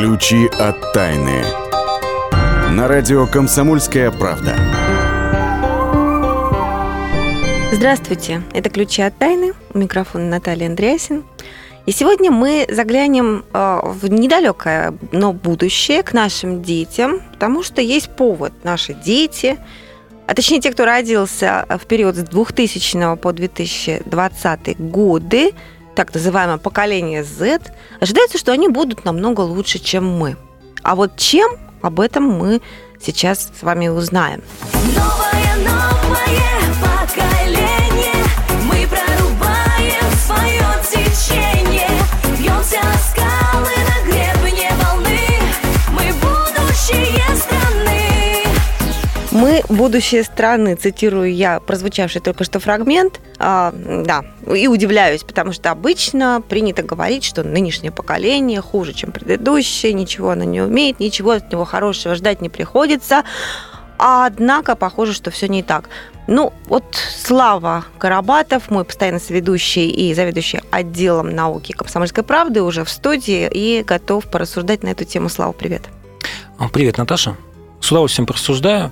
Ключи от тайны. На радио «Комсомольская правда». Здравствуйте, это «Ключи от тайны». У микрофона Наталья Андреасин. И сегодня мы заглянем э, в недалекое, но будущее к нашим детям, потому что есть повод. Наши дети, а точнее те, кто родился в период с 2000 по 2020 годы, так называемое поколение Z, ожидается, что они будут намного лучше, чем мы. А вот чем, об этом мы сейчас с вами узнаем. Новое, новое Мы будущее страны, цитирую я прозвучавший только что фрагмент. А, да, и удивляюсь, потому что обычно принято говорить, что нынешнее поколение хуже, чем предыдущее, ничего оно не умеет, ничего от него хорошего ждать не приходится. А однако похоже, что все не так. Ну, вот Слава Карабатов, мой постоянно соведущий и заведующий отделом науки комсомольской правды, уже в студии и готов порассуждать на эту тему. Слава, привет. Привет, Наташа. С удовольствием порассуждаю.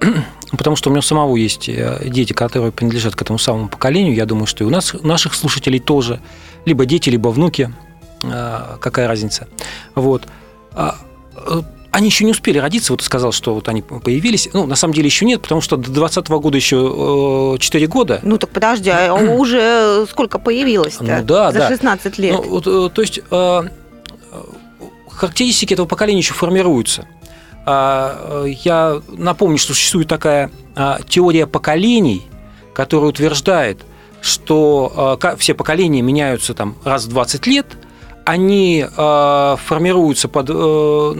потому что у меня самого есть э, дети, которые принадлежат к этому самому поколению. Я думаю, что и у нас, наших слушателей тоже. Либо дети, либо внуки. Э, какая разница? Вот. А, э, они еще не успели родиться, вот ты сказал, что вот они появились. Ну, на самом деле еще нет, потому что до 2020 года еще 4 года. Ну, так подожди, а уже сколько появилось-то? Ну, да, За да. 16 лет. Ну, то есть характеристики этого поколения еще формируются. А, я напомню, что существует такая а, теория поколений, которая утверждает, что а, все поколения меняются там раз в 20 лет, они формируются под, э,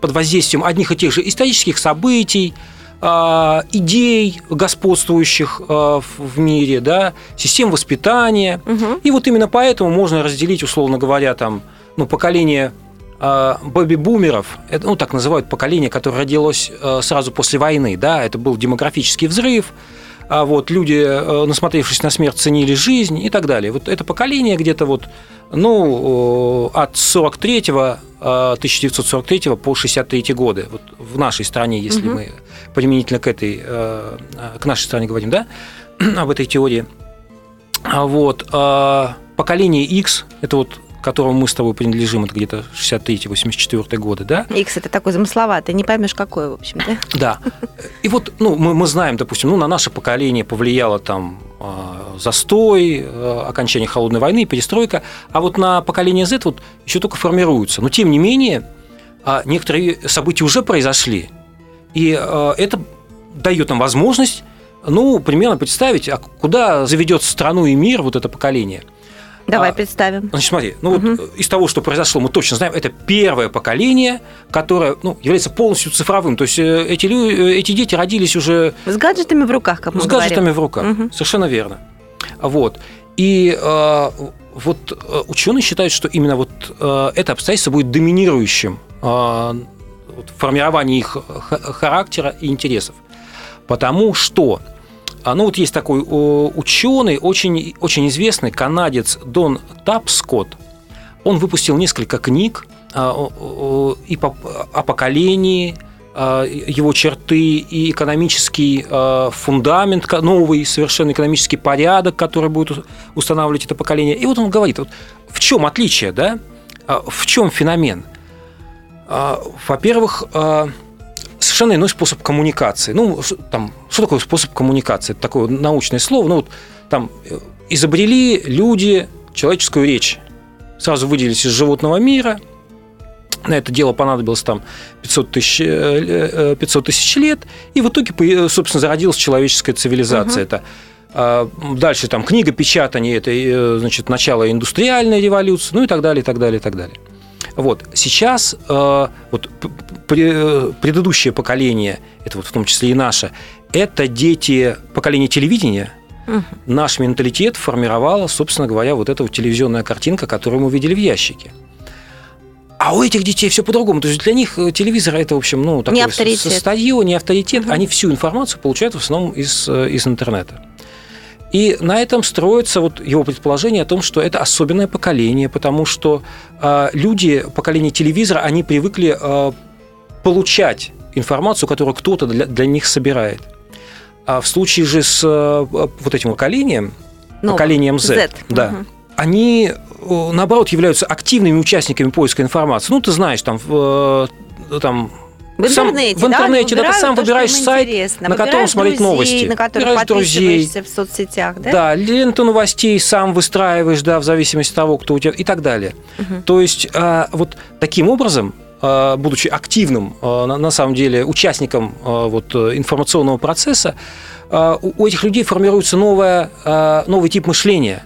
под воздействием одних и тех же исторических событий, идей, господствующих в мире, да, систем воспитания. Угу. И вот именно поэтому можно разделить, условно говоря, там, ну, поколение бэби-бумеров, это, ну, так называют поколение, которое родилось э, сразу после войны, да, это был демографический взрыв, а вот люди, э, насмотревшись на смерть, ценили жизнь и так далее. Вот это поколение где-то вот, ну, от 43 1943 э, по 63 годы, вот в нашей стране, если угу. мы применительно к этой, к нашей стране говорим, да, об этой теории. А вот поколение X, это вот которому мы с тобой принадлежим, это где-то 63-84 годы, да? X это такой замысловатый, не поймешь какой, в общем, да? Да. И вот, ну, мы, мы знаем, допустим, ну, на наше поколение повлияло там а, застой, а, окончание холодной войны, перестройка, а вот на поколение Z вот еще только формируются. Но тем не менее, а, некоторые события уже произошли, и это дает нам возможность ну, примерно представить, а куда заведет страну и мир вот это поколение – Давай а, представим. Значит, смотри, ну угу. вот из того, что произошло, мы точно знаем, это первое поколение, которое ну, является полностью цифровым. То есть э, эти, э, эти дети родились уже... С гаджетами в руках, как мы С говорим. гаджетами в руках, угу. совершенно верно. Вот. И э, вот э, ученые считают, что именно вот э, это обстоятельство будет доминирующим э, в формировании их характера и интересов. Потому что ну вот есть такой ученый, очень, очень известный канадец Дон Тапскотт. Он выпустил несколько книг а, и о поколении, а, его черты и экономический фундамент, новый совершенно экономический порядок, который будет устанавливать это поколение. И вот он говорит, вот в чем отличие, да? В чем феномен? Во-первых, совершенно иной способ коммуникации. Ну, там, что такое способ коммуникации? Это такое научное слово. Ну, вот там э, изобрели люди человеческую речь. Сразу выделились из животного мира. На это дело понадобилось там 500 тысяч, 500 э, э, тысяч лет. И в итоге, собственно, зародилась человеческая цивилизация. Угу. Это а, Дальше там книга печатания, это значит, начало индустриальной революции, ну и так далее, и так далее, и так далее. Вот. Сейчас э, вот, предыдущее поколение, это вот в том числе и наше, это дети поколения телевидения, Угу. Наш менталитет формировала, собственно говоря, вот эта вот телевизионная картинка, которую мы видели в ящике. А у этих детей все по-другому. То есть для них э, телевизор это, в общем, ну, такое не авторитет. не авторитет. Угу. Они всю информацию получают в основном из, э, из интернета. И на этом строится вот его предположение о том, что это особенное поколение, потому что э, люди поколения телевизора, они привыкли э, получать информацию, которую кто-то для, для них собирает. А в случае же с э, вот этим поколением, Новым. поколением Z, Z. Да, угу. они наоборот являются активными участниками поиска информации. Ну, ты знаешь, там, э, там в интернете, сам, в интернете, да, да ты сам то, выбираешь сайт, интересно. на котором смотреть друзей, новости. На которых выбираешь друзей. в соцсетях, да? Да, ленту новостей сам выстраиваешь, да, в зависимости от того, кто у тебя, и так далее. Угу. То есть а, вот таким образом а, будучи активным, а, на самом деле, участником вот, информационного процесса, у этих людей формируется новое, новый тип мышления,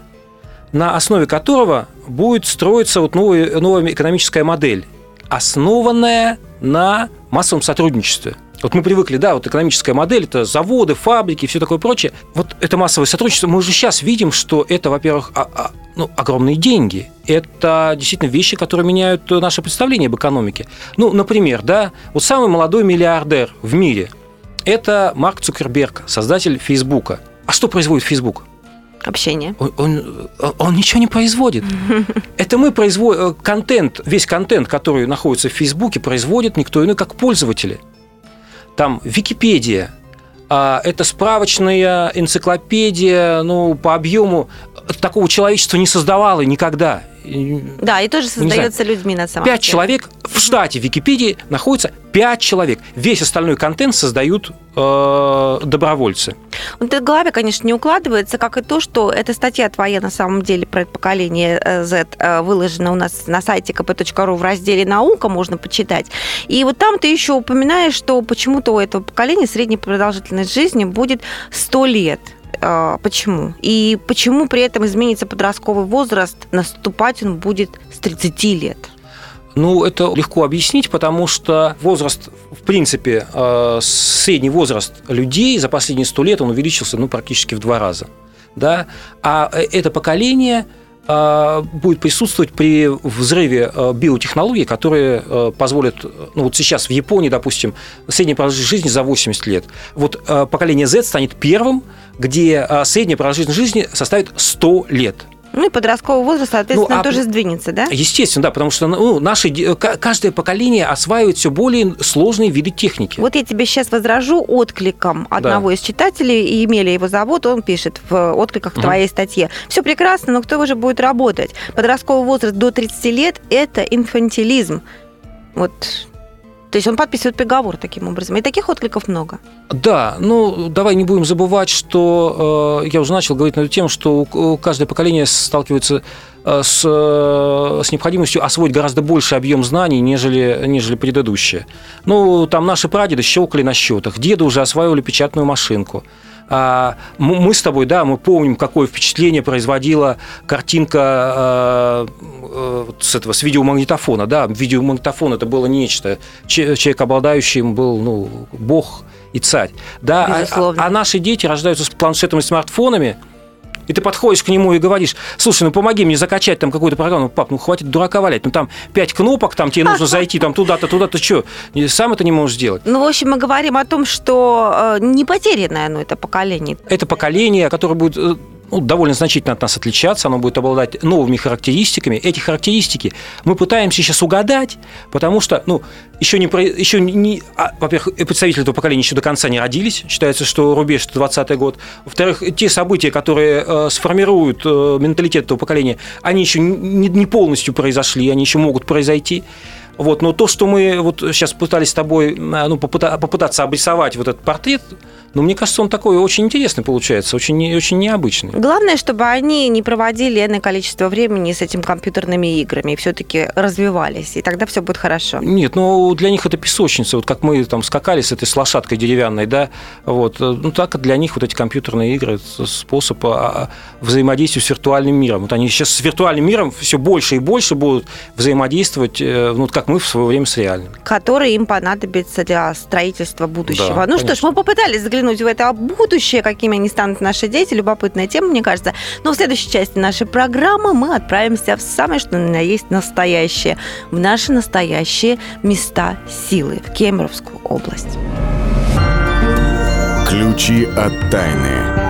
на основе которого будет строиться вот новая, новая экономическая модель, основанная на массовом сотрудничестве. Вот мы привыкли, да, вот экономическая модель, это заводы, фабрики, все такое прочее. Вот это массовое сотрудничество, мы уже сейчас видим, что это, во-первых, а, а, ну, огромные деньги. Это действительно вещи, которые меняют наше представление об экономике. Ну, например, да, вот самый молодой миллиардер в мире – это Марк Цукерберг, создатель Фейсбука. А что производит Фейсбук? Общение. Он, он, он ничего не производит. Это мы производим э, контент, весь контент, который находится в Фейсбуке, производит никто иной, как пользователи. Там Википедия, а, это справочная энциклопедия, ну, по объему такого человечества не создавало никогда. Да, и тоже создается людьми на самом Пять деле. человек в штате Википедии находится пять человек. Весь остальной контент создают э, добровольцы. Вот это в голове, конечно, не укладывается, как и то, что эта статья твоя на самом деле про это поколение э, Z э, выложена у нас на сайте kp.ru в разделе «Наука», можно почитать. И вот там ты еще упоминаешь, что почему-то у этого поколения средняя продолжительность жизни будет 100 лет. А, почему? И почему при этом изменится подростковый возраст, наступать он будет с 30 лет? Ну, это легко объяснить, потому что возраст, в принципе, а, средний возраст людей за последние сто лет он увеличился ну, практически в два раза. Да? А э, это поколение будет присутствовать при взрыве биотехнологий, которые позволят, ну вот сейчас в Японии, допустим, средняя продолжительность жизни за 80 лет. Вот поколение Z станет первым, где а, средняя продолжительность жизни составит 100 лет. Ну и подростковый возраст, соответственно, ну, а, тоже сдвинется, да? Естественно, да, потому что ну, наши, каждое поколение осваивает все более сложные виды техники. Вот я тебе сейчас возражу откликом одного да. из читателей, и Емеля его зовут, он пишет в откликах угу. твоей статье. Все прекрасно, но кто уже будет работать? Подростковый возраст до 30 лет – это инфантилизм. Вот то есть он подписывает приговор таким образом. И таких откликов много. Да, ну давай не будем забывать, что э, я уже начал говорить на эту тему, что у, каждое поколение сталкивается э, с, э, с необходимостью освоить гораздо больше объем знаний, нежели, нежели предыдущее. Ну, там наши прадеды щелкали на счетах, деды уже осваивали печатную машинку. А, мы с тобой, да, мы помним, какое впечатление производила картинка а, э, с этого, с видеомагнитофона, да, видеомагнитофон это было нечто, человек обладающим был, ну, бог и царь, да, а, а наши дети рождаются с планшетами, смартфонами, и ты подходишь к нему и говоришь, слушай, ну помоги мне закачать там какую-то программу. Пап, ну хватит дурака валять, ну там пять кнопок, там тебе нужно зайти там туда-то, туда-то, что? Сам это не можешь сделать. Ну, в общем, мы говорим о том, что э, не потерянное оно, это поколение. Это поколение, которое будет э, ну, довольно значительно от нас отличаться, оно будет обладать новыми характеристиками. Эти характеристики мы пытаемся сейчас угадать, потому что, ну, еще не, еще не а, во-первых, представители этого поколения еще до конца не родились, считается, что рубеж – это 20-й год. Во-вторых, те события, которые э, сформируют э, менталитет этого поколения, они еще не, не полностью произошли, они еще могут произойти. Вот, но то, что мы вот сейчас пытались с тобой ну, попытаться обрисовать вот этот портрет, ну, мне кажется, он такой очень интересный получается, очень, очень необычный. Главное, чтобы они не проводили энное количество времени с этими компьютерными играми и все-таки развивались, и тогда все будет хорошо. Нет, ну, для них это песочница, вот как мы там скакали с этой с лошадкой деревянной, да, вот, ну, так для них вот эти компьютерные игры – это способ а, а, взаимодействия с виртуальным миром. Вот они сейчас с виртуальным миром все больше и больше будут взаимодействовать, э, ну, как мы в свое время с реальным. Который им понадобится для строительства будущего. Да, ну конечно. что ж, мы попытались заглянуть заглянуть в это будущее, какими они станут наши дети. Любопытная тема, мне кажется. Но в следующей части нашей программы мы отправимся в самое, что на есть настоящее. В наши настоящие места силы, в Кемеровскую область. Ключи от тайны.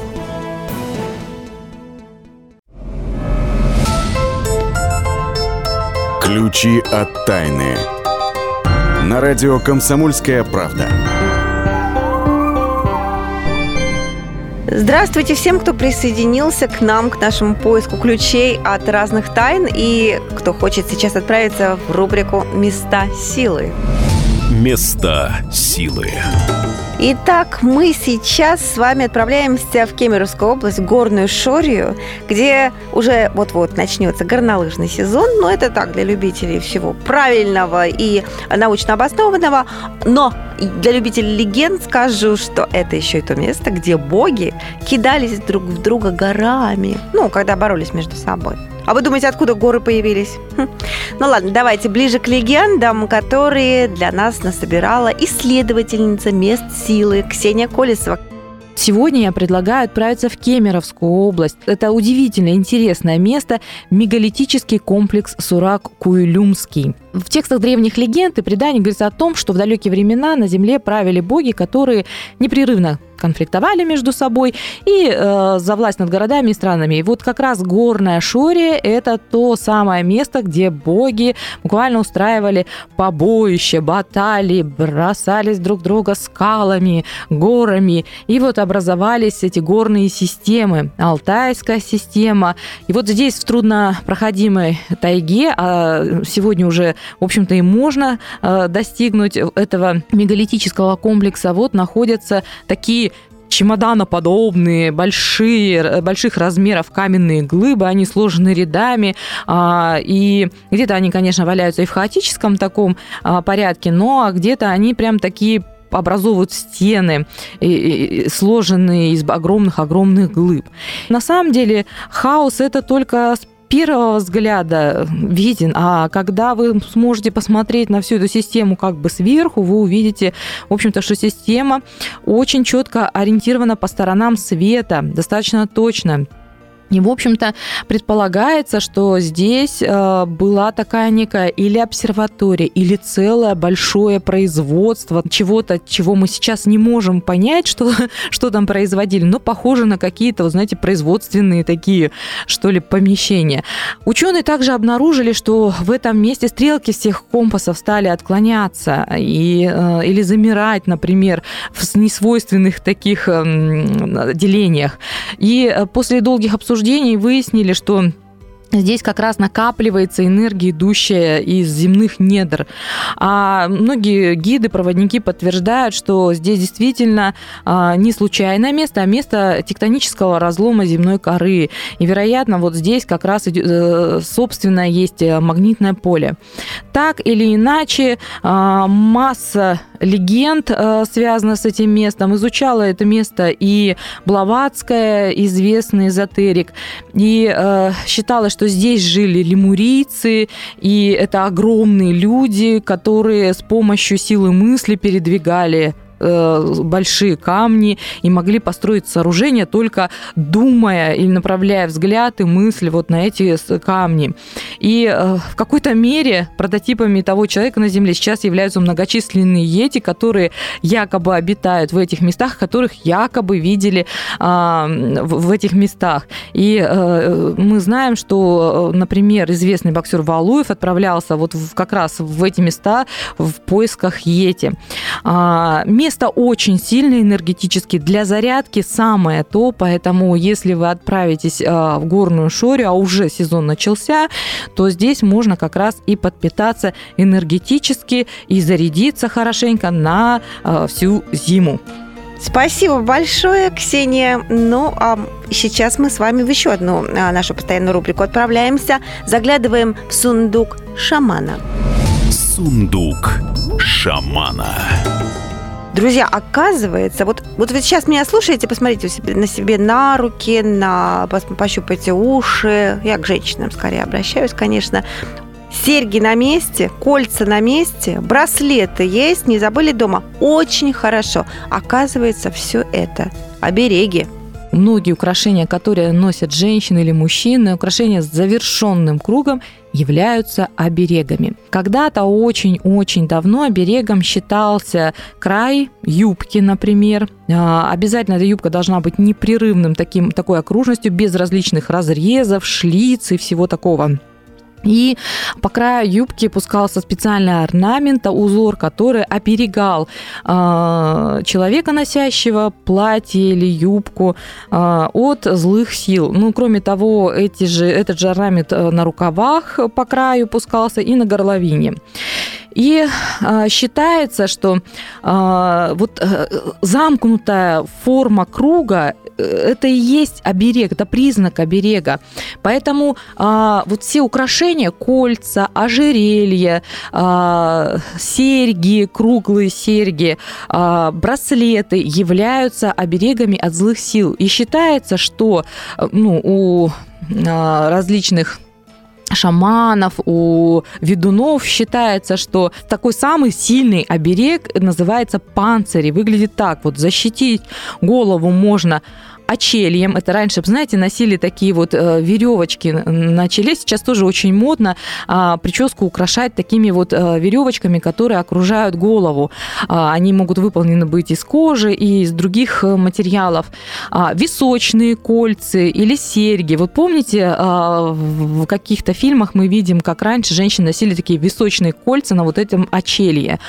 Ключи от тайны. На радио «Комсомольская правда». Здравствуйте всем, кто присоединился к нам, к нашему поиску ключей от разных тайн и кто хочет сейчас отправиться в рубрику «Места силы». Места силы. Итак, мы сейчас с вами отправляемся в Кемеровскую область, в Горную Шорию, где уже вот-вот начнется горнолыжный сезон. Но это так, для любителей всего правильного и научно обоснованного. Но для любителей легенд скажу, что это еще и то место, где боги кидались друг в друга горами. Ну, когда боролись между собой. А вы думаете, откуда горы появились? Хм. Ну ладно, давайте ближе к легендам, которые для нас насобирала исследовательница мест силы Ксения Колесова. Сегодня я предлагаю отправиться в Кемеровскую область. Это удивительно интересное место – мегалитический комплекс Сурак-Куйлюмский. В текстах древних легенд и преданий говорится о том, что в далекие времена на Земле правили боги, которые непрерывно конфликтовали между собой и э, за власть над городами и странами. И вот как раз горная Шория – это то самое место, где боги буквально устраивали побоище, баталии, бросались друг друга скалами, горами. И вот образовались эти горные системы. Алтайская система. И вот здесь, в труднопроходимой тайге, а сегодня уже, в общем-то, и можно э, достигнуть этого мегалитического комплекса, вот находятся такие чемоданоподобные, большие, больших размеров каменные глыбы, они сложены рядами, а, и где-то они, конечно, валяются и в хаотическом таком а, порядке, но где-то они прям такие образовывают стены, сложенные из огромных-огромных глыб. На самом деле хаос это только первого взгляда виден, а когда вы сможете посмотреть на всю эту систему как бы сверху, вы увидите, в общем-то, что система очень четко ориентирована по сторонам света, достаточно точно. И, в общем-то, предполагается, что здесь э, была такая некая или обсерватория, или целое большое производство чего-то, чего мы сейчас не можем понять, что, что там производили, но похоже на какие-то, вот, знаете, производственные такие, что ли, помещения. Ученые также обнаружили, что в этом месте стрелки всех компасов стали отклоняться и, э, или замирать, например, в несвойственных таких э, делениях. И э, после долгих обсуждений обсуждений выяснили, что Здесь как раз накапливается энергия, идущая из земных недр. А многие гиды, проводники подтверждают, что здесь действительно а, не случайное место, а место тектонического разлома земной коры. И, вероятно, вот здесь как раз э, собственно есть магнитное поле. Так или иначе, а, масса легенд э, связана с этим местом. Изучала это место и Блаватская, известный эзотерик, и э, считала, что здесь жили лемурийцы, и это огромные люди, которые с помощью силы мысли передвигали Э, большие камни и могли построить сооружение только думая или направляя взгляд и мысль вот на эти камни. И э, в какой-то мере прототипами того человека на Земле сейчас являются многочисленные йети, которые якобы обитают в этих местах, которых якобы видели а, в этих местах. И э, мы знаем, что, например, известный боксер Валуев отправлялся вот как раз в эти места в поисках йети. А, место очень сильное энергетически. Для зарядки самое то, поэтому если вы отправитесь а, в горную шорю, а уже сезон начался, то здесь можно как раз и подпитаться энергетически и зарядиться хорошенько на а, всю зиму. Спасибо большое, Ксения. Ну, а сейчас мы с вами в еще одну а, нашу постоянную рубрику отправляемся. Заглядываем в сундук шамана. Сундук шамана. Друзья, оказывается, вот, вот вы сейчас меня слушаете, посмотрите на себе на руки, на, пощупайте уши. Я к женщинам скорее обращаюсь, конечно. Серьги на месте, кольца на месте, браслеты есть, не забыли дома. Очень хорошо. Оказывается, все это обереги. Многие украшения, которые носят женщины или мужчины, украшения с завершенным кругом, являются оберегами. Когда-то очень-очень давно оберегом считался край юбки, например. А, обязательно эта юбка должна быть непрерывным таким, такой окружностью, без различных разрезов, шлиц и всего такого и по краю юбки пускался специальный орнамент, узор, который оберегал э, человека, носящего платье или юбку, э, от злых сил. Ну, кроме того, эти же, этот же орнамент э, на рукавах по краю пускался и на горловине. И э, считается, что э, вот э, замкнутая форма круга это и есть оберег, это признак оберега. Поэтому а, вот все украшения, кольца, ожерелья, а, серьги, круглые серьги, а, браслеты являются оберегами от злых сил. И считается, что ну, у а, различных шаманов, у ведунов считается, что такой самый сильный оберег называется панцирь. выглядит так. Вот защитить голову можно очельем. Это раньше, знаете, носили такие вот э, веревочки на челе. Сейчас тоже очень модно а, прическу украшать такими вот э, веревочками, которые окружают голову. А, они могут выполнены быть из кожи и из других э, материалов. А, височные кольца или серьги. Вот помните, в каких-то фильмах мы видим, как раньше женщины носили такие височные кольца на вот этом очелье.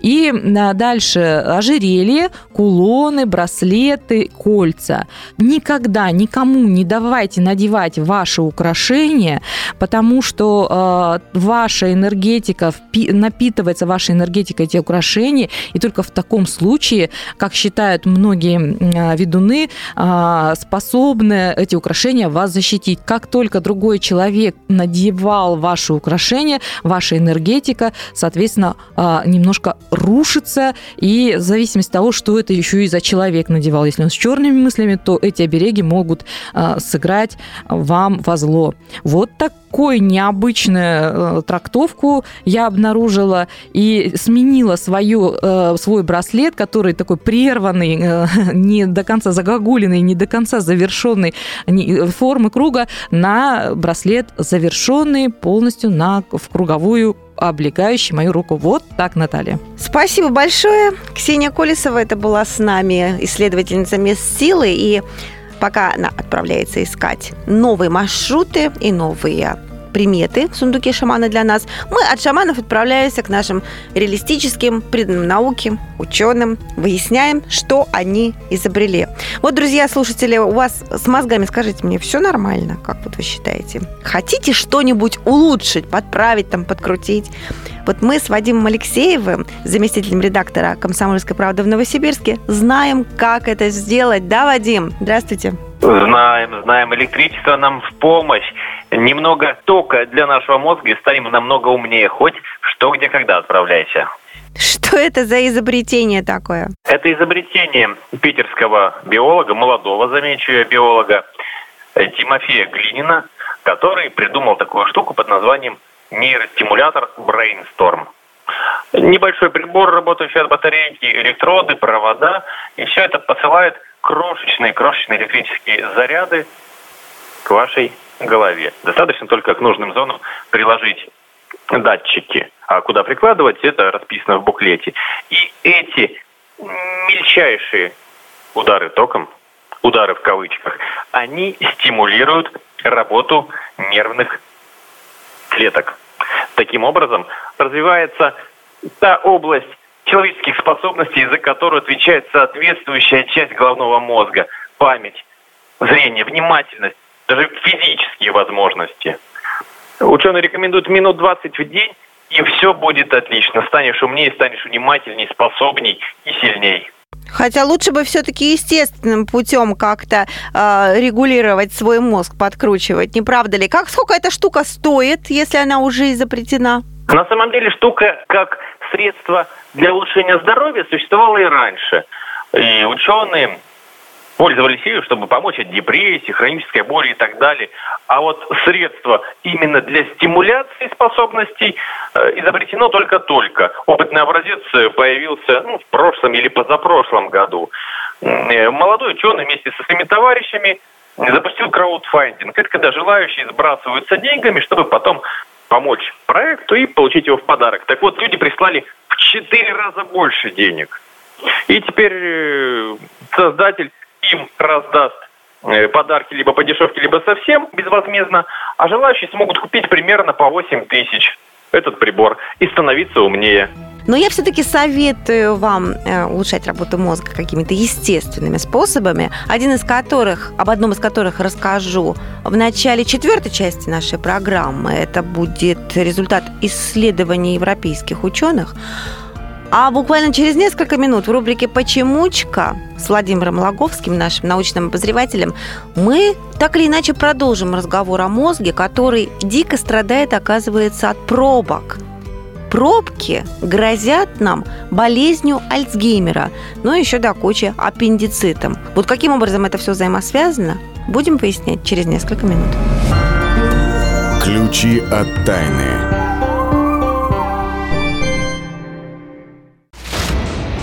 И дальше ожерелье, кулоны, браслеты, кольца. Никогда никому не давайте надевать ваши украшения, потому что э, ваша энергетика, напитывается ваша энергетика эти украшения, и только в таком случае, как считают многие э, ведуны, э, способны эти украшения вас защитить. Как только другой человек надевал ваши украшения, ваша энергетика, соответственно, э, немножко рушится, и в зависимости от того, что это еще и за человек надевал. Если он с черными мыслями, то эти обереги могут а, сыграть вам во зло. Вот такой необычную э, трактовку я обнаружила и сменила свою, э, свой браслет, который такой прерванный, э, не до конца загогулиный, не до конца завершенный формы круга, на браслет завершенный полностью на, в круговую облегающий мою руку. Вот так, Наталья. Спасибо большое. Ксения Колесова это была с нами, исследовательница мест силы. И пока она отправляется искать новые маршруты и новые приметы в сундуке шамана для нас, мы от шаманов отправляемся к нашим реалистическим, преданным науке, ученым, выясняем, что они изобрели. Вот, друзья, слушатели, у вас с мозгами, скажите мне, все нормально, как вот вы считаете? Хотите что-нибудь улучшить, подправить, там, подкрутить? Вот мы с Вадимом Алексеевым, заместителем редактора «Комсомольской правды» в Новосибирске, знаем, как это сделать. Да, Вадим? Здравствуйте. Знаем, знаем. Электричество нам в помощь. Немного тока для нашего мозга и станем намного умнее. Хоть что, где, когда отправляйся. Что это за изобретение такое? Это изобретение питерского биолога, молодого, замечу я, биолога, Тимофея Глинина, который придумал такую штуку под названием нейростимулятор Brainstorm. Небольшой прибор, работающий от батарейки, электроды, провода, и все это посылает крошечные, крошечные электрические заряды к вашей голове. Достаточно только к нужным зонам приложить датчики. А куда прикладывать, это расписано в буклете. И эти мельчайшие удары током, удары в кавычках, они стимулируют работу нервных клеток. Таким образом, развивается та область человеческих способностей, за которую отвечает соответствующая часть головного мозга. Память, зрение, внимательность, даже физические возможности. Ученые рекомендуют минут 20 в день, и все будет отлично. Станешь умнее, станешь внимательней, способней и сильней. Хотя лучше бы все-таки естественным путем как-то э, регулировать свой мозг, подкручивать, не правда ли? Как сколько эта штука стоит, если она уже изобретена? На самом деле штука как средство для улучшения здоровья существовала и раньше. И ученые пользовались ею, чтобы помочь от депрессии, хронической боли и так далее. А вот средство именно для стимуляции способностей э, изобретено только-только. Опытный образец э, появился ну, в прошлом или позапрошлом году. Э, молодой ученый вместе со своими товарищами запустил краудфандинг. Это когда желающие сбрасываются деньгами, чтобы потом помочь проекту и получить его в подарок. Так вот, люди прислали в четыре раза больше денег. И теперь создатель им раздаст э, подарки либо по дешевке, либо совсем безвозмездно, а желающие смогут купить примерно по 8 тысяч этот прибор и становиться умнее. Но я все-таки советую вам э, улучшать работу мозга какими-то естественными способами, один из которых, об одном из которых расскажу в начале четвертой части нашей программы. Это будет результат исследований европейских ученых. А буквально через несколько минут в рубрике «Почемучка» с Владимиром Логовским, нашим научным обозревателем, мы так или иначе продолжим разговор о мозге, который дико страдает, оказывается, от пробок. Пробки грозят нам болезнью Альцгеймера, но еще до кучи аппендицитом. Вот каким образом это все взаимосвязано, будем выяснять через несколько минут. Ключи от тайны.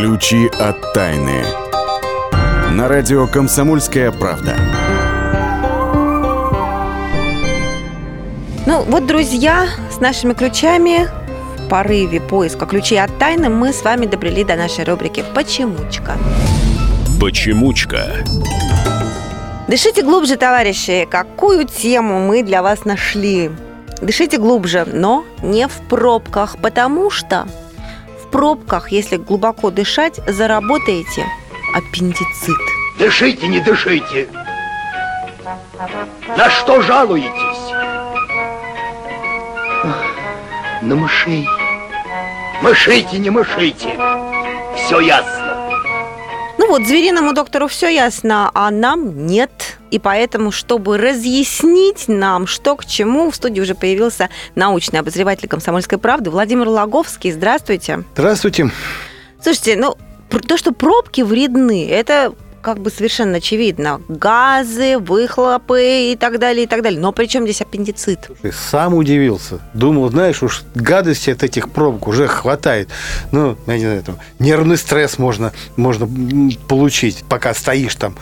Ключи от тайны. На радио «Комсомольская правда». Ну вот, друзья, с нашими ключами в порыве поиска ключей от тайны мы с вами добрели до нашей рубрики «Почемучка». Почемучка. Дышите глубже, товарищи. Какую тему мы для вас нашли? Дышите глубже, но не в пробках, потому что пробках, если глубоко дышать, заработаете аппендицит. Дышите, не дышите. На что жалуетесь? На мышей. Мышите, не мышите. Все ясно. Ну вот, звериному доктору все ясно, а нам нет. И поэтому, чтобы разъяснить нам, что к чему, в студии уже появился научный обозреватель «Комсомольской правды» Владимир Логовский. Здравствуйте. Здравствуйте. Слушайте, ну, то, что пробки вредны, это как бы совершенно очевидно. Газы, выхлопы и так далее, и так далее. Но при чем здесь аппендицит? Сам удивился. Думал, знаешь, уж гадости от этих пробок уже хватает. Ну, я не знаю, там, нервный стресс можно, можно получить, пока стоишь там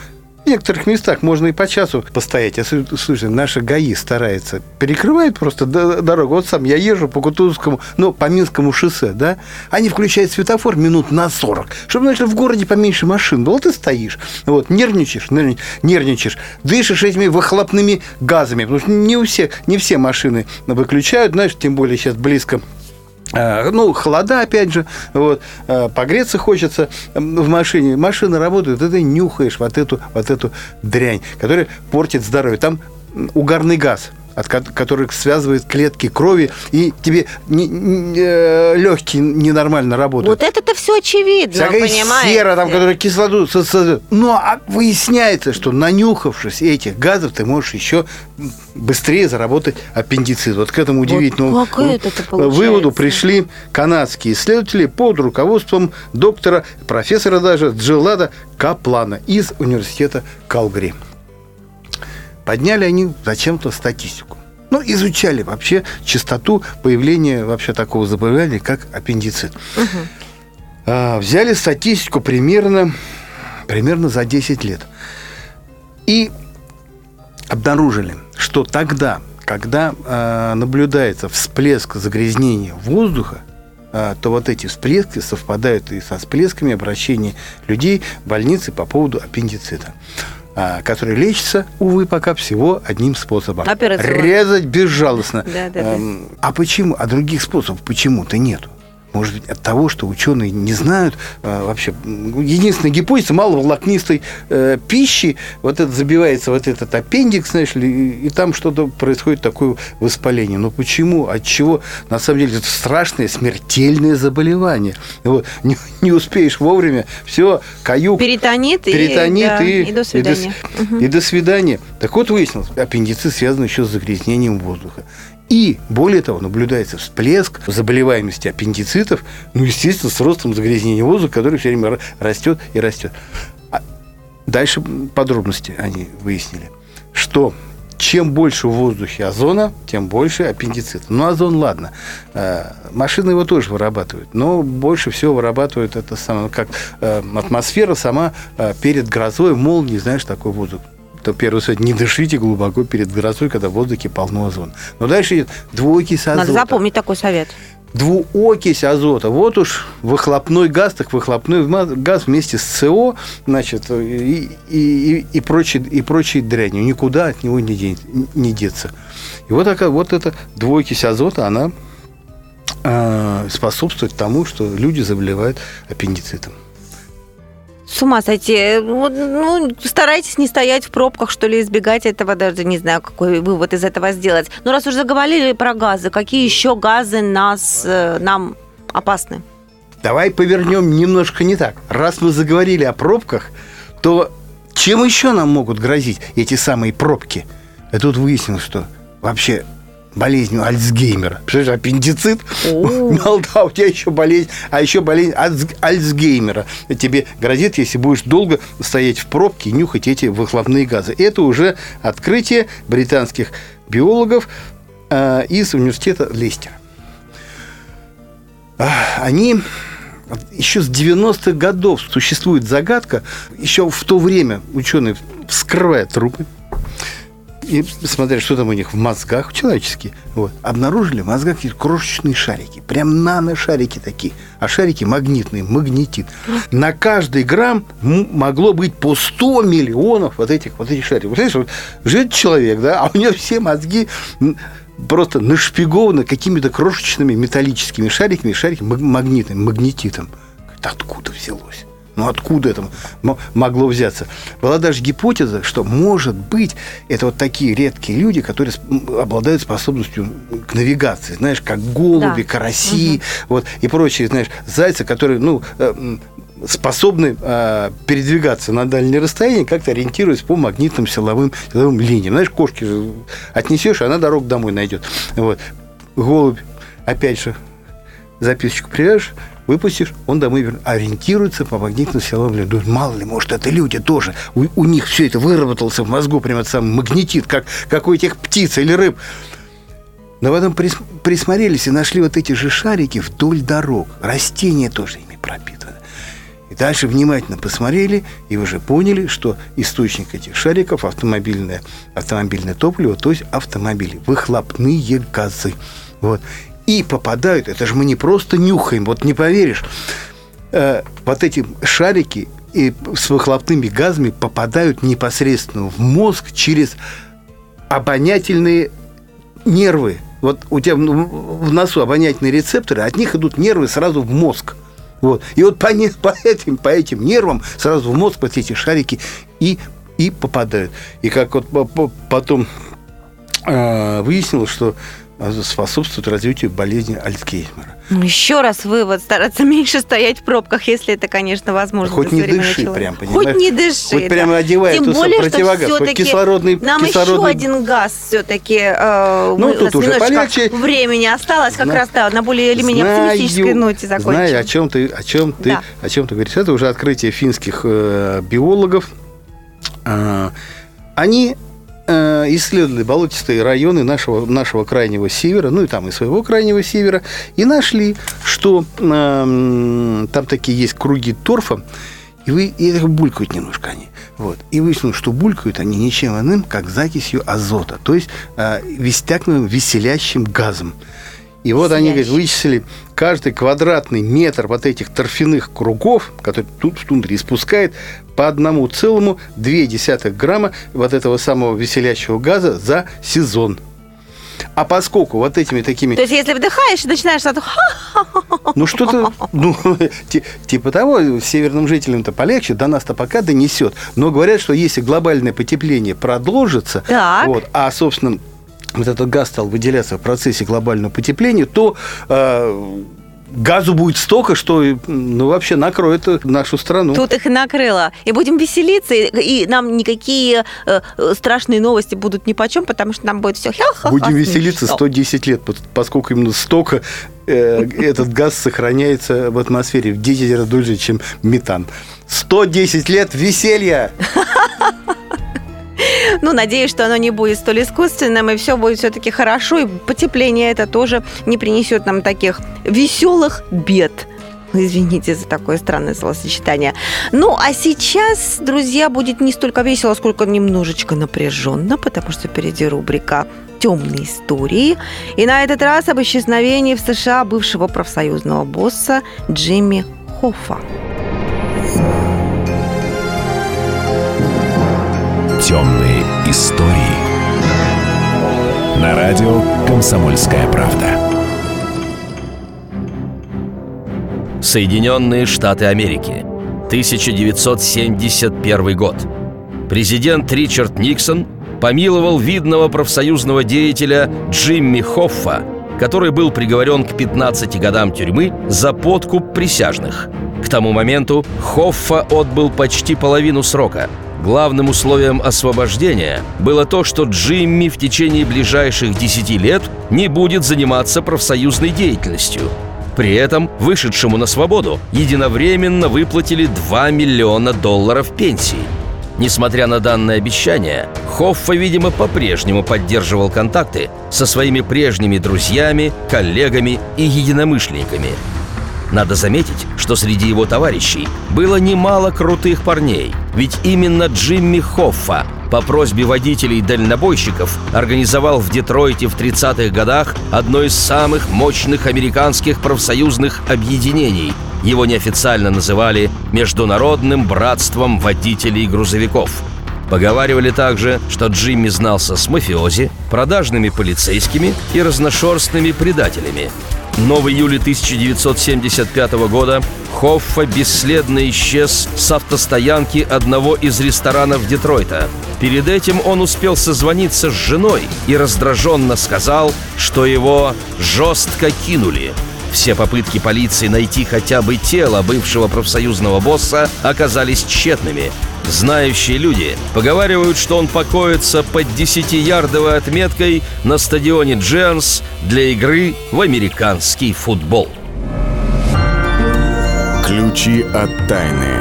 некоторых местах можно и по часу постоять. Слушай, наши ГАИ старается. Перекрывает просто дорогу. Вот сам я езжу по Кутузовскому, ну, по Минскому шоссе, да? Они включают светофор минут на 40, чтобы, значит, в городе поменьше машин было. Ты стоишь, вот, нервничаешь, нервничаешь, дышишь этими выхлопными газами. Потому что не у всех, не все машины выключают, знаешь, тем более сейчас близко ну, холода, опять же, вот, э, погреться хочется в машине. Машина работает, и ты нюхаешь вот эту, вот эту дрянь, которая портит здоровье. Там угарный газ от которых связывает клетки крови, и тебе не, не, э, легкие ненормально работают. Вот это-то все очевидно, Всякая понимаете? сера, там, которая кислоту создает. Но а выясняется, что нанюхавшись этих газов, ты можешь еще быстрее заработать аппендицит. Вот к этому удивительному вот это выводу пришли канадские исследователи под руководством доктора, профессора даже Джилада Каплана из университета Калгари подняли они зачем-то статистику. Ну, изучали вообще частоту появления вообще такого заболевания, как аппендицит. Угу. А, взяли статистику примерно, примерно за 10 лет. И обнаружили, что тогда, когда э, наблюдается всплеск загрязнения воздуха, э, то вот эти всплески совпадают и со всплесками обращения людей в больницы по поводу аппендицита который лечится, увы, пока всего одним способом. Операционно. Резать безжалостно. Да, да, да. Эм, А почему? А других способов почему-то нету. Может быть, от того, что ученые не знают э, вообще. Единственная гипотеза маловолокнистой э, пищи, вот это забивается вот этот аппендикс, знаешь ли, и, и там что-то происходит такое воспаление. Но почему? От чего? На самом деле это страшное смертельное заболевание. Вот, не, не успеешь вовремя, все, каюк, Перитонит, перитонит и, да, и, и до свидания. И до, и до свидания. Так вот выяснилось, аппендицит связан еще с загрязнением воздуха. И, более того, наблюдается всплеск заболеваемости аппендицитов, ну, естественно, с ростом загрязнения воздуха, который все время растет и растет. А дальше подробности они выяснили, что чем больше в воздухе озона, тем больше аппендицита. Ну, озон, ладно. Э, Машины его тоже вырабатывают, но больше всего вырабатывают это самое, как э, атмосфера сама э, перед грозой, молнией, знаешь, такой воздух. То первый совет, не дышите глубоко перед грозой, когда в воздухе полно озона. Но дальше идет двуокись азота. Надо запомнить такой совет. Двуокись азота. Вот уж выхлопной газ, так выхлопной газ вместе с СО, значит, и, и, и, прочей, и прочей дрянью. Никуда от него не, день- не деться. И вот, такая, вот эта двуокись азота, она э, способствует тому, что люди заболевают аппендицитом. С ума сойти. Вот, Ну, старайтесь не стоять в пробках, что ли, избегать этого, даже не знаю, какой вывод из этого сделать. Но раз уже заговорили про газы, какие еще газы нас, э, нам опасны? Давай повернем немножко не так. Раз мы заговорили о пробках, то чем еще нам могут грозить эти самые пробки? И тут выяснилось, что вообще болезнью Альцгеймера. Представляешь, аппендицит? Мало того, у тебя еще болезнь, а еще болезнь Альц- Альцгеймера. Тебе грозит, если будешь долго стоять в пробке и нюхать эти выхлопные газы. Это уже открытие британских биологов э, из университета Лестера. Ах, Они еще с 90-х годов существует загадка. Еще в то время ученые вскрывают трупы и смотрят, что там у них в мозгах человеческие. Вот. Обнаружили в мозгах крошечные шарики. Прям нано-шарики такие. А шарики магнитные, магнетит. На каждый грамм могло быть по 100 миллионов вот этих, вот этих шариков. Представляешь, вот живет человек, да, а у него все мозги просто нашпигованы какими-то крошечными металлическими шариками, шариками маг- магнитным, магнетитом. Откуда взялось? Ну, откуда это могло взяться? Была даже гипотеза, что, может быть, это вот такие редкие люди, которые обладают способностью к навигации, знаешь, как голуби, Да. караси, вот, и прочие, знаешь, зайцы, которые, ну, э, способны э, передвигаться на дальние расстояния, как-то ориентируясь по магнитным силовым, силовым линиям. Знаешь, кошки отнесешь, она дорогу домой найдет. Вот. Голубь, опять же, записочку привяжешь, выпустишь, он домой вернет. Ориентируется по магнитным линиям. Думаю, мало ли, может, это люди тоже. У, у них все это выработался в мозгу, прямо этот самый магнетит, как, как у этих птиц или рыб. Но потом прис- присмотрелись и нашли вот эти же шарики вдоль дорог. Растения тоже ими пропитаны. И дальше внимательно посмотрели и уже поняли, что источник этих шариков автомобильное, автомобильное топливо, то есть автомобили, выхлопные газы. Вот. И попадают, это же мы не просто нюхаем, вот не поверишь, э, вот эти шарики и с выхлопными газами попадают непосредственно в мозг через обонятельные нервы. Вот у тебя в носу обонятельные рецепторы, от них идут нервы сразу в мозг. Вот. И вот по, по, этим, по этим нервам сразу в мозг вот эти шарики и, и попадают. И как вот по- по- потом э, выяснилось, что способствует развитию болезни Альцгеймера. Ну, еще раз вывод. Стараться меньше стоять в пробках, если это, конечно, возможно. Хоть не дыши человека. прям, понимаешь? Хоть не дыши. Хоть да. прямо одевай Тем более, противогаз, хоть кислородный- нам кислородный- еще один газ все-таки э, Ну, мы- тут уже полегче. времени осталось, как Зна- раз да, на более или менее оптимистической ноте закончим. Знаю, о чем ты, о чем ты, Да. о чем ты говоришь. Это уже открытие финских э, биологов. А, они э, исследовали болотистые районы нашего, нашего крайнего севера, ну и там и своего крайнего севера, и нашли, что э, там такие есть круги торфа, и вы, и булькают немножко они. Вот. И выяснилось, что булькают они ничем иным, как закисью азота, то есть э, вестякным веселящим газом. И вот они, говорят, вычислили каждый квадратный метр вот этих торфяных кругов, которые тут в тундре испускает по одному целому 0,2 грамма вот этого самого веселящего газа за сезон. А поскольку вот этими такими... То есть, если вдыхаешь, начинаешь сразу... Ну, что-то, ну, типа того, северным жителям-то полегче, до нас-то пока донесет. Но говорят, что если глобальное потепление продолжится, так. вот, а, собственно, вот этот газ стал выделяться в процессе глобального потепления, то э, газу будет столько, что ну, вообще накроет нашу страну. Тут их и накрыло. И будем веселиться, и, и нам никакие э, страшные новости будут ни по чем, потому что нам будет все Будем веселиться 110 лет, поскольку именно столько э, этот газ сохраняется в атмосфере в 10 раз дольше, чем метан. 110 лет веселья! Ну, надеюсь, что оно не будет столь искусственным, и все будет все-таки хорошо, и потепление это тоже не принесет нам таких веселых бед. Извините за такое странное словосочетание. Ну, а сейчас, друзья, будет не столько весело, сколько немножечко напряженно, потому что впереди рубрика темные истории. И на этот раз об исчезновении в США бывшего профсоюзного босса Джимми Хоффа. Темные истории. На радио «Комсомольская правда». Соединенные Штаты Америки. 1971 год. Президент Ричард Никсон помиловал видного профсоюзного деятеля Джимми Хоффа, который был приговорен к 15 годам тюрьмы за подкуп присяжных. К тому моменту Хоффа отбыл почти половину срока – Главным условием освобождения было то, что Джимми в течение ближайших 10 лет не будет заниматься профсоюзной деятельностью. При этом вышедшему на свободу единовременно выплатили 2 миллиона долларов пенсии. Несмотря на данное обещание, Хоффа, видимо, по-прежнему поддерживал контакты со своими прежними друзьями, коллегами и единомышленниками – надо заметить, что среди его товарищей было немало крутых парней, ведь именно Джимми Хоффа по просьбе водителей-дальнобойщиков организовал в Детройте в 30-х годах одно из самых мощных американских профсоюзных объединений. Его неофициально называли «Международным братством водителей грузовиков». Поговаривали также, что Джимми знался с мафиози, продажными полицейскими и разношерстными предателями. Но в июле 1975 года Хоффа бесследно исчез с автостоянки одного из ресторанов Детройта. Перед этим он успел созвониться с женой и раздраженно сказал, что его жестко кинули. Все попытки полиции найти хотя бы тело бывшего профсоюзного босса оказались тщетными. Знающие люди поговаривают, что он покоится под 10-ярдовой отметкой на стадионе Дженс для игры в американский футбол. Ключи от тайны.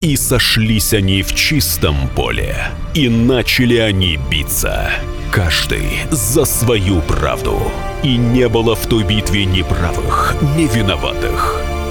И сошлись они в чистом поле, и начали они биться. Каждый за свою правду. И не было в той битве ни правых, ни виноватых.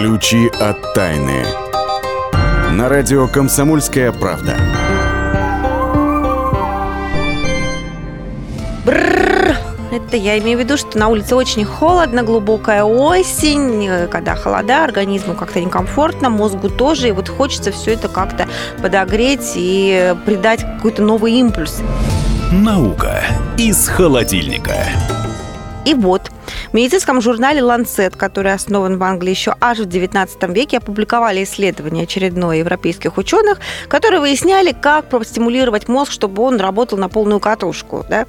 Ключи от тайны. На радио «Комсомольская правда». Бррр. Это я имею в виду, что на улице очень холодно, глубокая осень, когда холода, организму как-то некомфортно, мозгу тоже, и вот хочется все это как-то подогреть и придать какой-то новый импульс. Наука из холодильника. И вот, В медицинском журнале Lancet, который основан в Англии еще аж в 19 веке, опубликовали исследование очередное европейских ученых, которые выясняли, как простимулировать мозг, чтобы он работал на полную катушку. Да?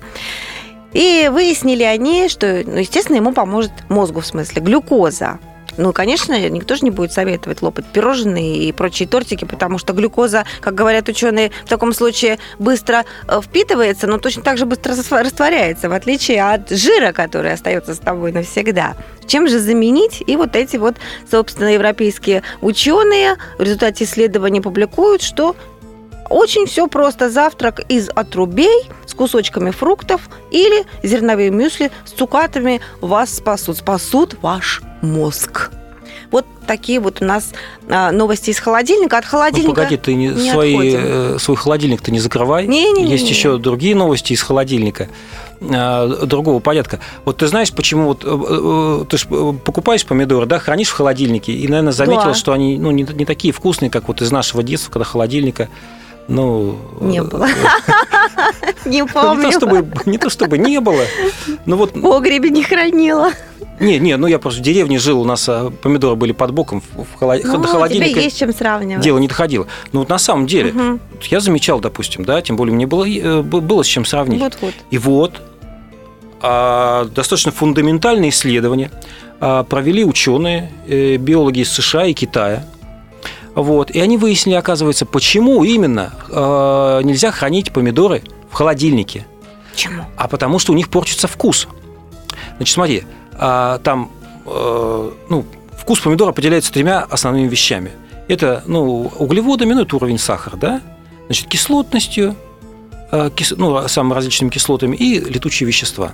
И выяснили они, что, ну, естественно, ему поможет мозгу, в смысле, глюкоза. Ну, конечно, никто же не будет советовать лопать пирожные и прочие тортики, потому что глюкоза, как говорят ученые, в таком случае быстро э, впитывается, но точно так же быстро растворяется, в отличие от жира, который остается с тобой навсегда. Чем же заменить? И вот эти вот, собственно, европейские ученые в результате исследований публикуют, что очень все просто. Завтрак из отрубей с кусочками фруктов или зерновые мюсли с цукатами вас спасут. Спасут ваш мозг. Вот такие вот у нас а, новости из холодильника. От холодильника. Ну, погоди, ты не, не свои, э, свой холодильник ты не закрывай. Не, не, Есть не, еще другие новости из холодильника а, другого порядка. Вот ты знаешь, почему вот э, э, ты ж покупаешь помидоры, да, хранишь в холодильнике, и, наверное, заметила, да. что они ну, не, не такие вкусные, как вот из нашего детства, когда холодильника ну, не было. Не помню. Не то, чтобы, не то чтобы не было. Но вот... В погребе не хранила. Не, не, ну я просто в деревне жил, у нас а, помидоры были под боком, в холод... ну, до холодильника. Тебе есть чем сравнивать. Дело не доходило. Но вот на самом деле, угу. я замечал, допустим, да, тем более мне было, э, было с чем сравнить. Вот, вот. И вот а, достаточно фундаментальные исследования а, провели ученые, э, биологи из США и Китая. Вот. И они выяснили, оказывается, почему именно э, нельзя хранить помидоры в холодильнике. Почему? А потому что у них портится вкус. Значит, смотри, э, там э, ну, вкус помидора определяется тремя основными вещами. Это ну, углеводами, ну, это уровень сахара, да? Значит, кислотностью, э, кис, ну, самыми различными кислотами и летучие вещества.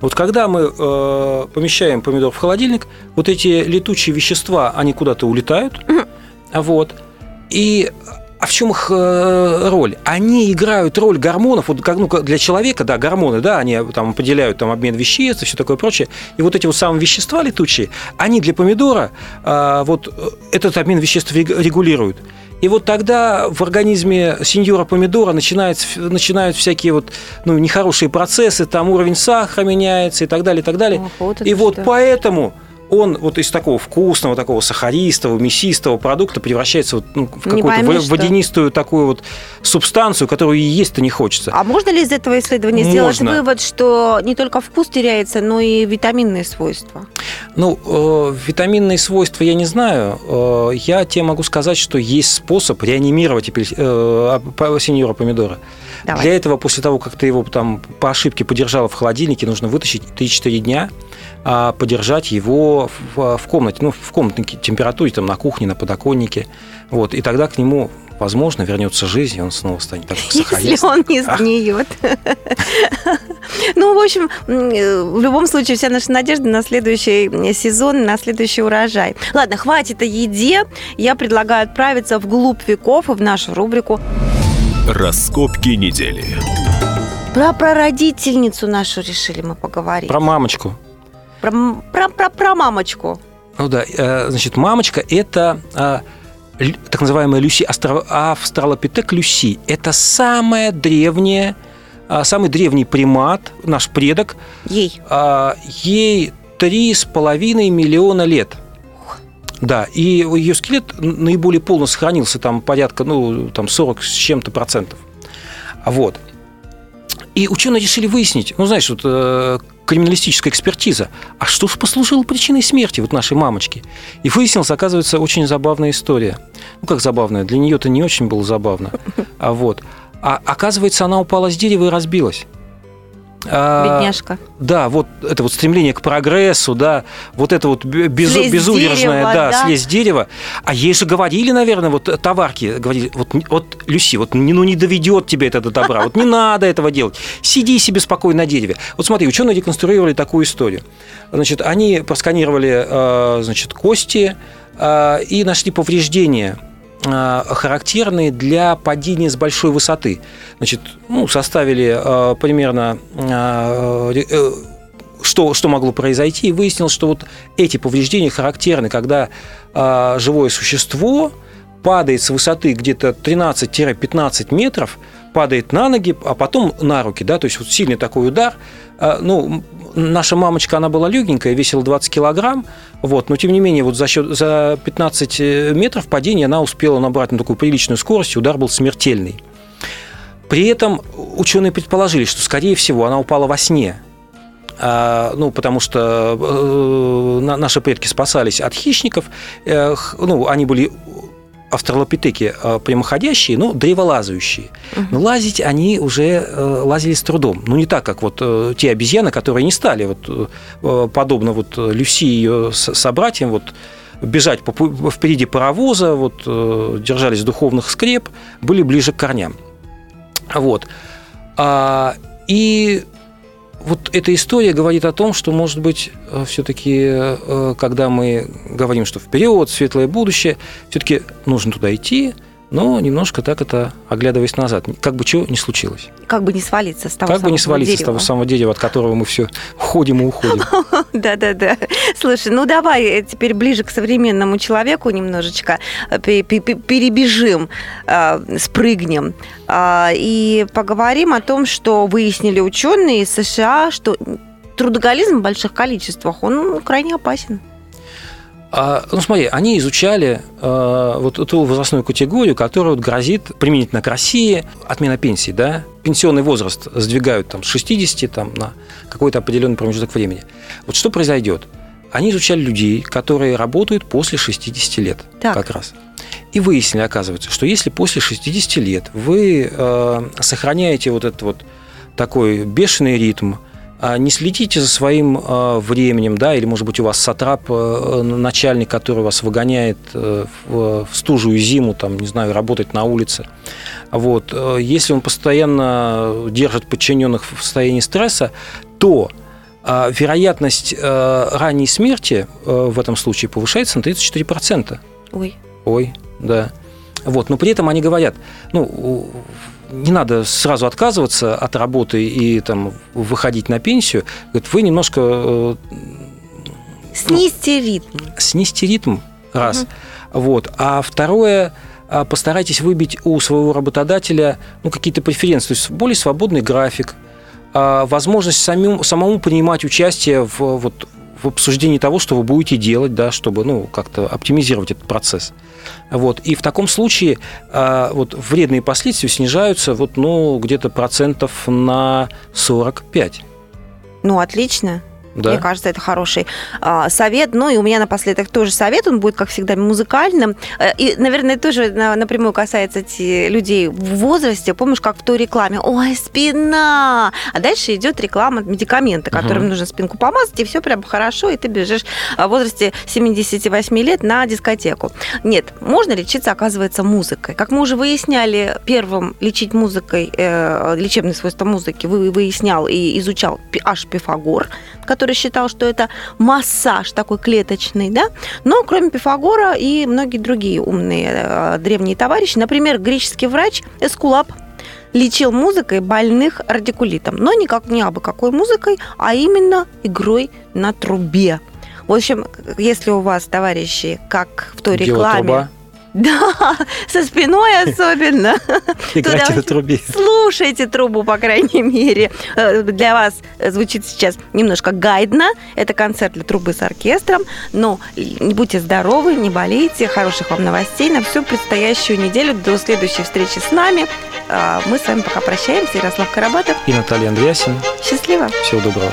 Вот когда мы э, помещаем помидор в холодильник, вот эти летучие вещества, они куда-то улетают, вот. И а в чем их э, роль? Они играют роль гормонов, вот как ну, для человека, да, гормоны, да, они там определяют там обмен веществ и все такое прочее. И вот эти вот самые вещества летучие, они для помидора э, вот этот обмен веществ регулируют. И вот тогда в организме сеньора помидора начинают, начинают всякие вот ну, нехорошие процессы, там уровень сахара меняется и так далее, и так далее. Ох, вот и вот что. поэтому он вот из такого вкусного, такого сахаристого, мясистого продукта превращается вот, ну, в какую-то водянистую такую вот субстанцию, которую и есть-то не хочется. А можно ли из этого исследования можно. сделать вывод, что не только вкус теряется, но и витаминные свойства? Ну, э, витаминные свойства я не знаю. Э, я тебе могу сказать, что есть способ реанимировать э, сеньора помидора. Давай. Для этого, после того, как ты его там по ошибке подержала в холодильнике, нужно вытащить 3-4 дня, подержать его в, в комнате, ну, в комнатной температуре, там, на кухне, на подоконнике. Вот, и тогда к нему возможно, вернется жизнь, и он снова станет такой сахаристым. Если он не сгниет. Ну, в общем, в любом случае, вся наша надежда на следующий сезон, на следующий урожай. Ладно, хватит о еде. Я предлагаю отправиться вглубь веков и в нашу рубрику Раскопки недели. Про прародительницу нашу решили мы поговорить. Про мамочку. Про, про, про, про мамочку. Ну да, э, значит, мамочка – это а, так называемая Люси, австралопитек Люси. Это самая древняя, а, самый древний примат, наш предок. Ей? А, ей три с половиной миллиона лет – да, и ее скелет наиболее полно сохранился, там порядка, ну, там 40 с чем-то процентов. Вот. И ученые решили выяснить, ну, знаешь, вот э, криминалистическая экспертиза, а что же послужило причиной смерти вот нашей мамочки? И выяснилось, оказывается, очень забавная история. Ну, как забавная, для нее это не очень было забавно. А вот. А оказывается, она упала с дерева и разбилась. А, Бедняжка. А, да, вот это вот стремление к прогрессу, да, вот это вот безу, безудержное, дерева, да, да, слезть дерева. А ей же говорили, наверное, вот товарки, говорили, вот, вот Люси, вот ну не доведет тебе это до добра, вот не надо этого делать, сиди себе спокойно на дереве. Вот смотри, ученые реконструировали такую историю. Значит, они просканировали, а, значит, кости а, и нашли повреждения характерные для падения с большой высоты. Значит, ну, составили э, примерно э, что, что могло произойти, и выяснилось, что вот эти повреждения характерны, когда живое существо падает с высоты где-то 13-15 метров, падает на ноги, а потом на руки, да, то есть вот сильный такой удар, ну, наша мамочка, она была легенькая, весила 20 килограмм, вот, но тем не менее, вот за счет за 15 метров падения она успела набрать на такую приличную скорость, удар был смертельный. При этом ученые предположили, что, скорее всего, она упала во сне, а, ну, потому что э, наши предки спасались от хищников, э, ну, они были австралопитеки э, прямоходящие, но древолазающие. Но лазить они уже лазили с трудом. Ну, не так, как вот те обезьяны, которые не стали, вот, подобно вот Люси и ее собратьям, вот, бежать впереди паровоза, вот, держались духовных скреп, были ближе к корням. Вот. А, и вот эта история говорит о том, что, может быть, э, все-таки, э, когда мы говорим, что вперед, светлое будущее, все-таки нужно туда идти, но немножко так это оглядываясь назад, как бы чего не случилось. Как бы не свалиться с того Как самого бы не свалиться дерева. с того самого дерева, от которого мы все уходим и уходим. Да-да-да. Слушай, ну давай теперь ближе к современному человеку немножечко э, перебежим, э, спрыгнем э, и поговорим о том, что выяснили ученые из США, что трудоголизм в больших количествах, он крайне опасен. А, ну, смотри, они изучали э, вот эту возрастную категорию, которая вот грозит применительно к России отмена пенсии, да, пенсионный возраст сдвигают там с 60 там, на какой-то определенный промежуток времени. Вот что произойдет? Они изучали людей, которые работают после 60 лет так. как раз. И выяснили, оказывается, что если после 60 лет вы э, сохраняете вот этот вот такой бешеный ритм, не следите за своим а, временем, да, или, может быть, у вас сатрап, э, начальник, который вас выгоняет э, в стужу и зиму, там, не знаю, работать на улице. Вот. Э, если он постоянно держит подчиненных в состоянии стресса, то а, вероятность ранней смерти в этом случае повышается на 34%. Ой. Ой, да. Вот. Но при этом они говорят, ну, не надо сразу отказываться от работы и там, выходить на пенсию. Говорит, вы немножко... Э, снизьте ритм. Снизьте ритм, раз. Угу. Вот. А второе, а, постарайтесь выбить у своего работодателя ну, какие-то преференции, то есть более свободный график, а, возможность самим, самому принимать участие в, вот, в обсуждении того, что вы будете делать, да, чтобы ну, как-то оптимизировать этот процесс. Вот. И в таком случае а, вот, вредные последствия снижаются вот, ну, где-то процентов на 45. Ну, отлично. Да. Мне кажется, это хороший а, совет. Ну и у меня напоследок тоже совет, он будет, как всегда, музыкальным. Э, и, наверное, тоже напрямую касается людей в возрасте. Помнишь, как в той рекламе? Ой, спина! А дальше идет реклама медикамента, которым угу. нужно спинку помазать, и все прям хорошо, и ты бежишь в возрасте 78 лет на дискотеку. Нет, можно лечиться, оказывается, музыкой. Как мы уже выясняли, первым лечить музыкой, э, лечебные свойства музыки выяснял и изучал аж Пифагор, который считал, что это массаж такой клеточный, да, но кроме Пифагора и многие другие умные э, древние товарищи, например, греческий врач Эскулап лечил музыкой больных радикулитом, но никак не абы какой музыкой, а именно игрой на трубе. В общем, если у вас, товарищи, как в той рекламе... Труба. Да, со спиной особенно. Играйте на трубе. Слушайте трубу, по крайней мере. Э, для вас звучит сейчас немножко гайдно. Это концерт для трубы с оркестром. Но не будьте здоровы, не болейте. Хороших вам новостей на всю предстоящую неделю. До следующей встречи с нами. А, мы с вами пока прощаемся. Ярослав Карабатов. И Наталья Андреасин. Счастливо. Всего доброго.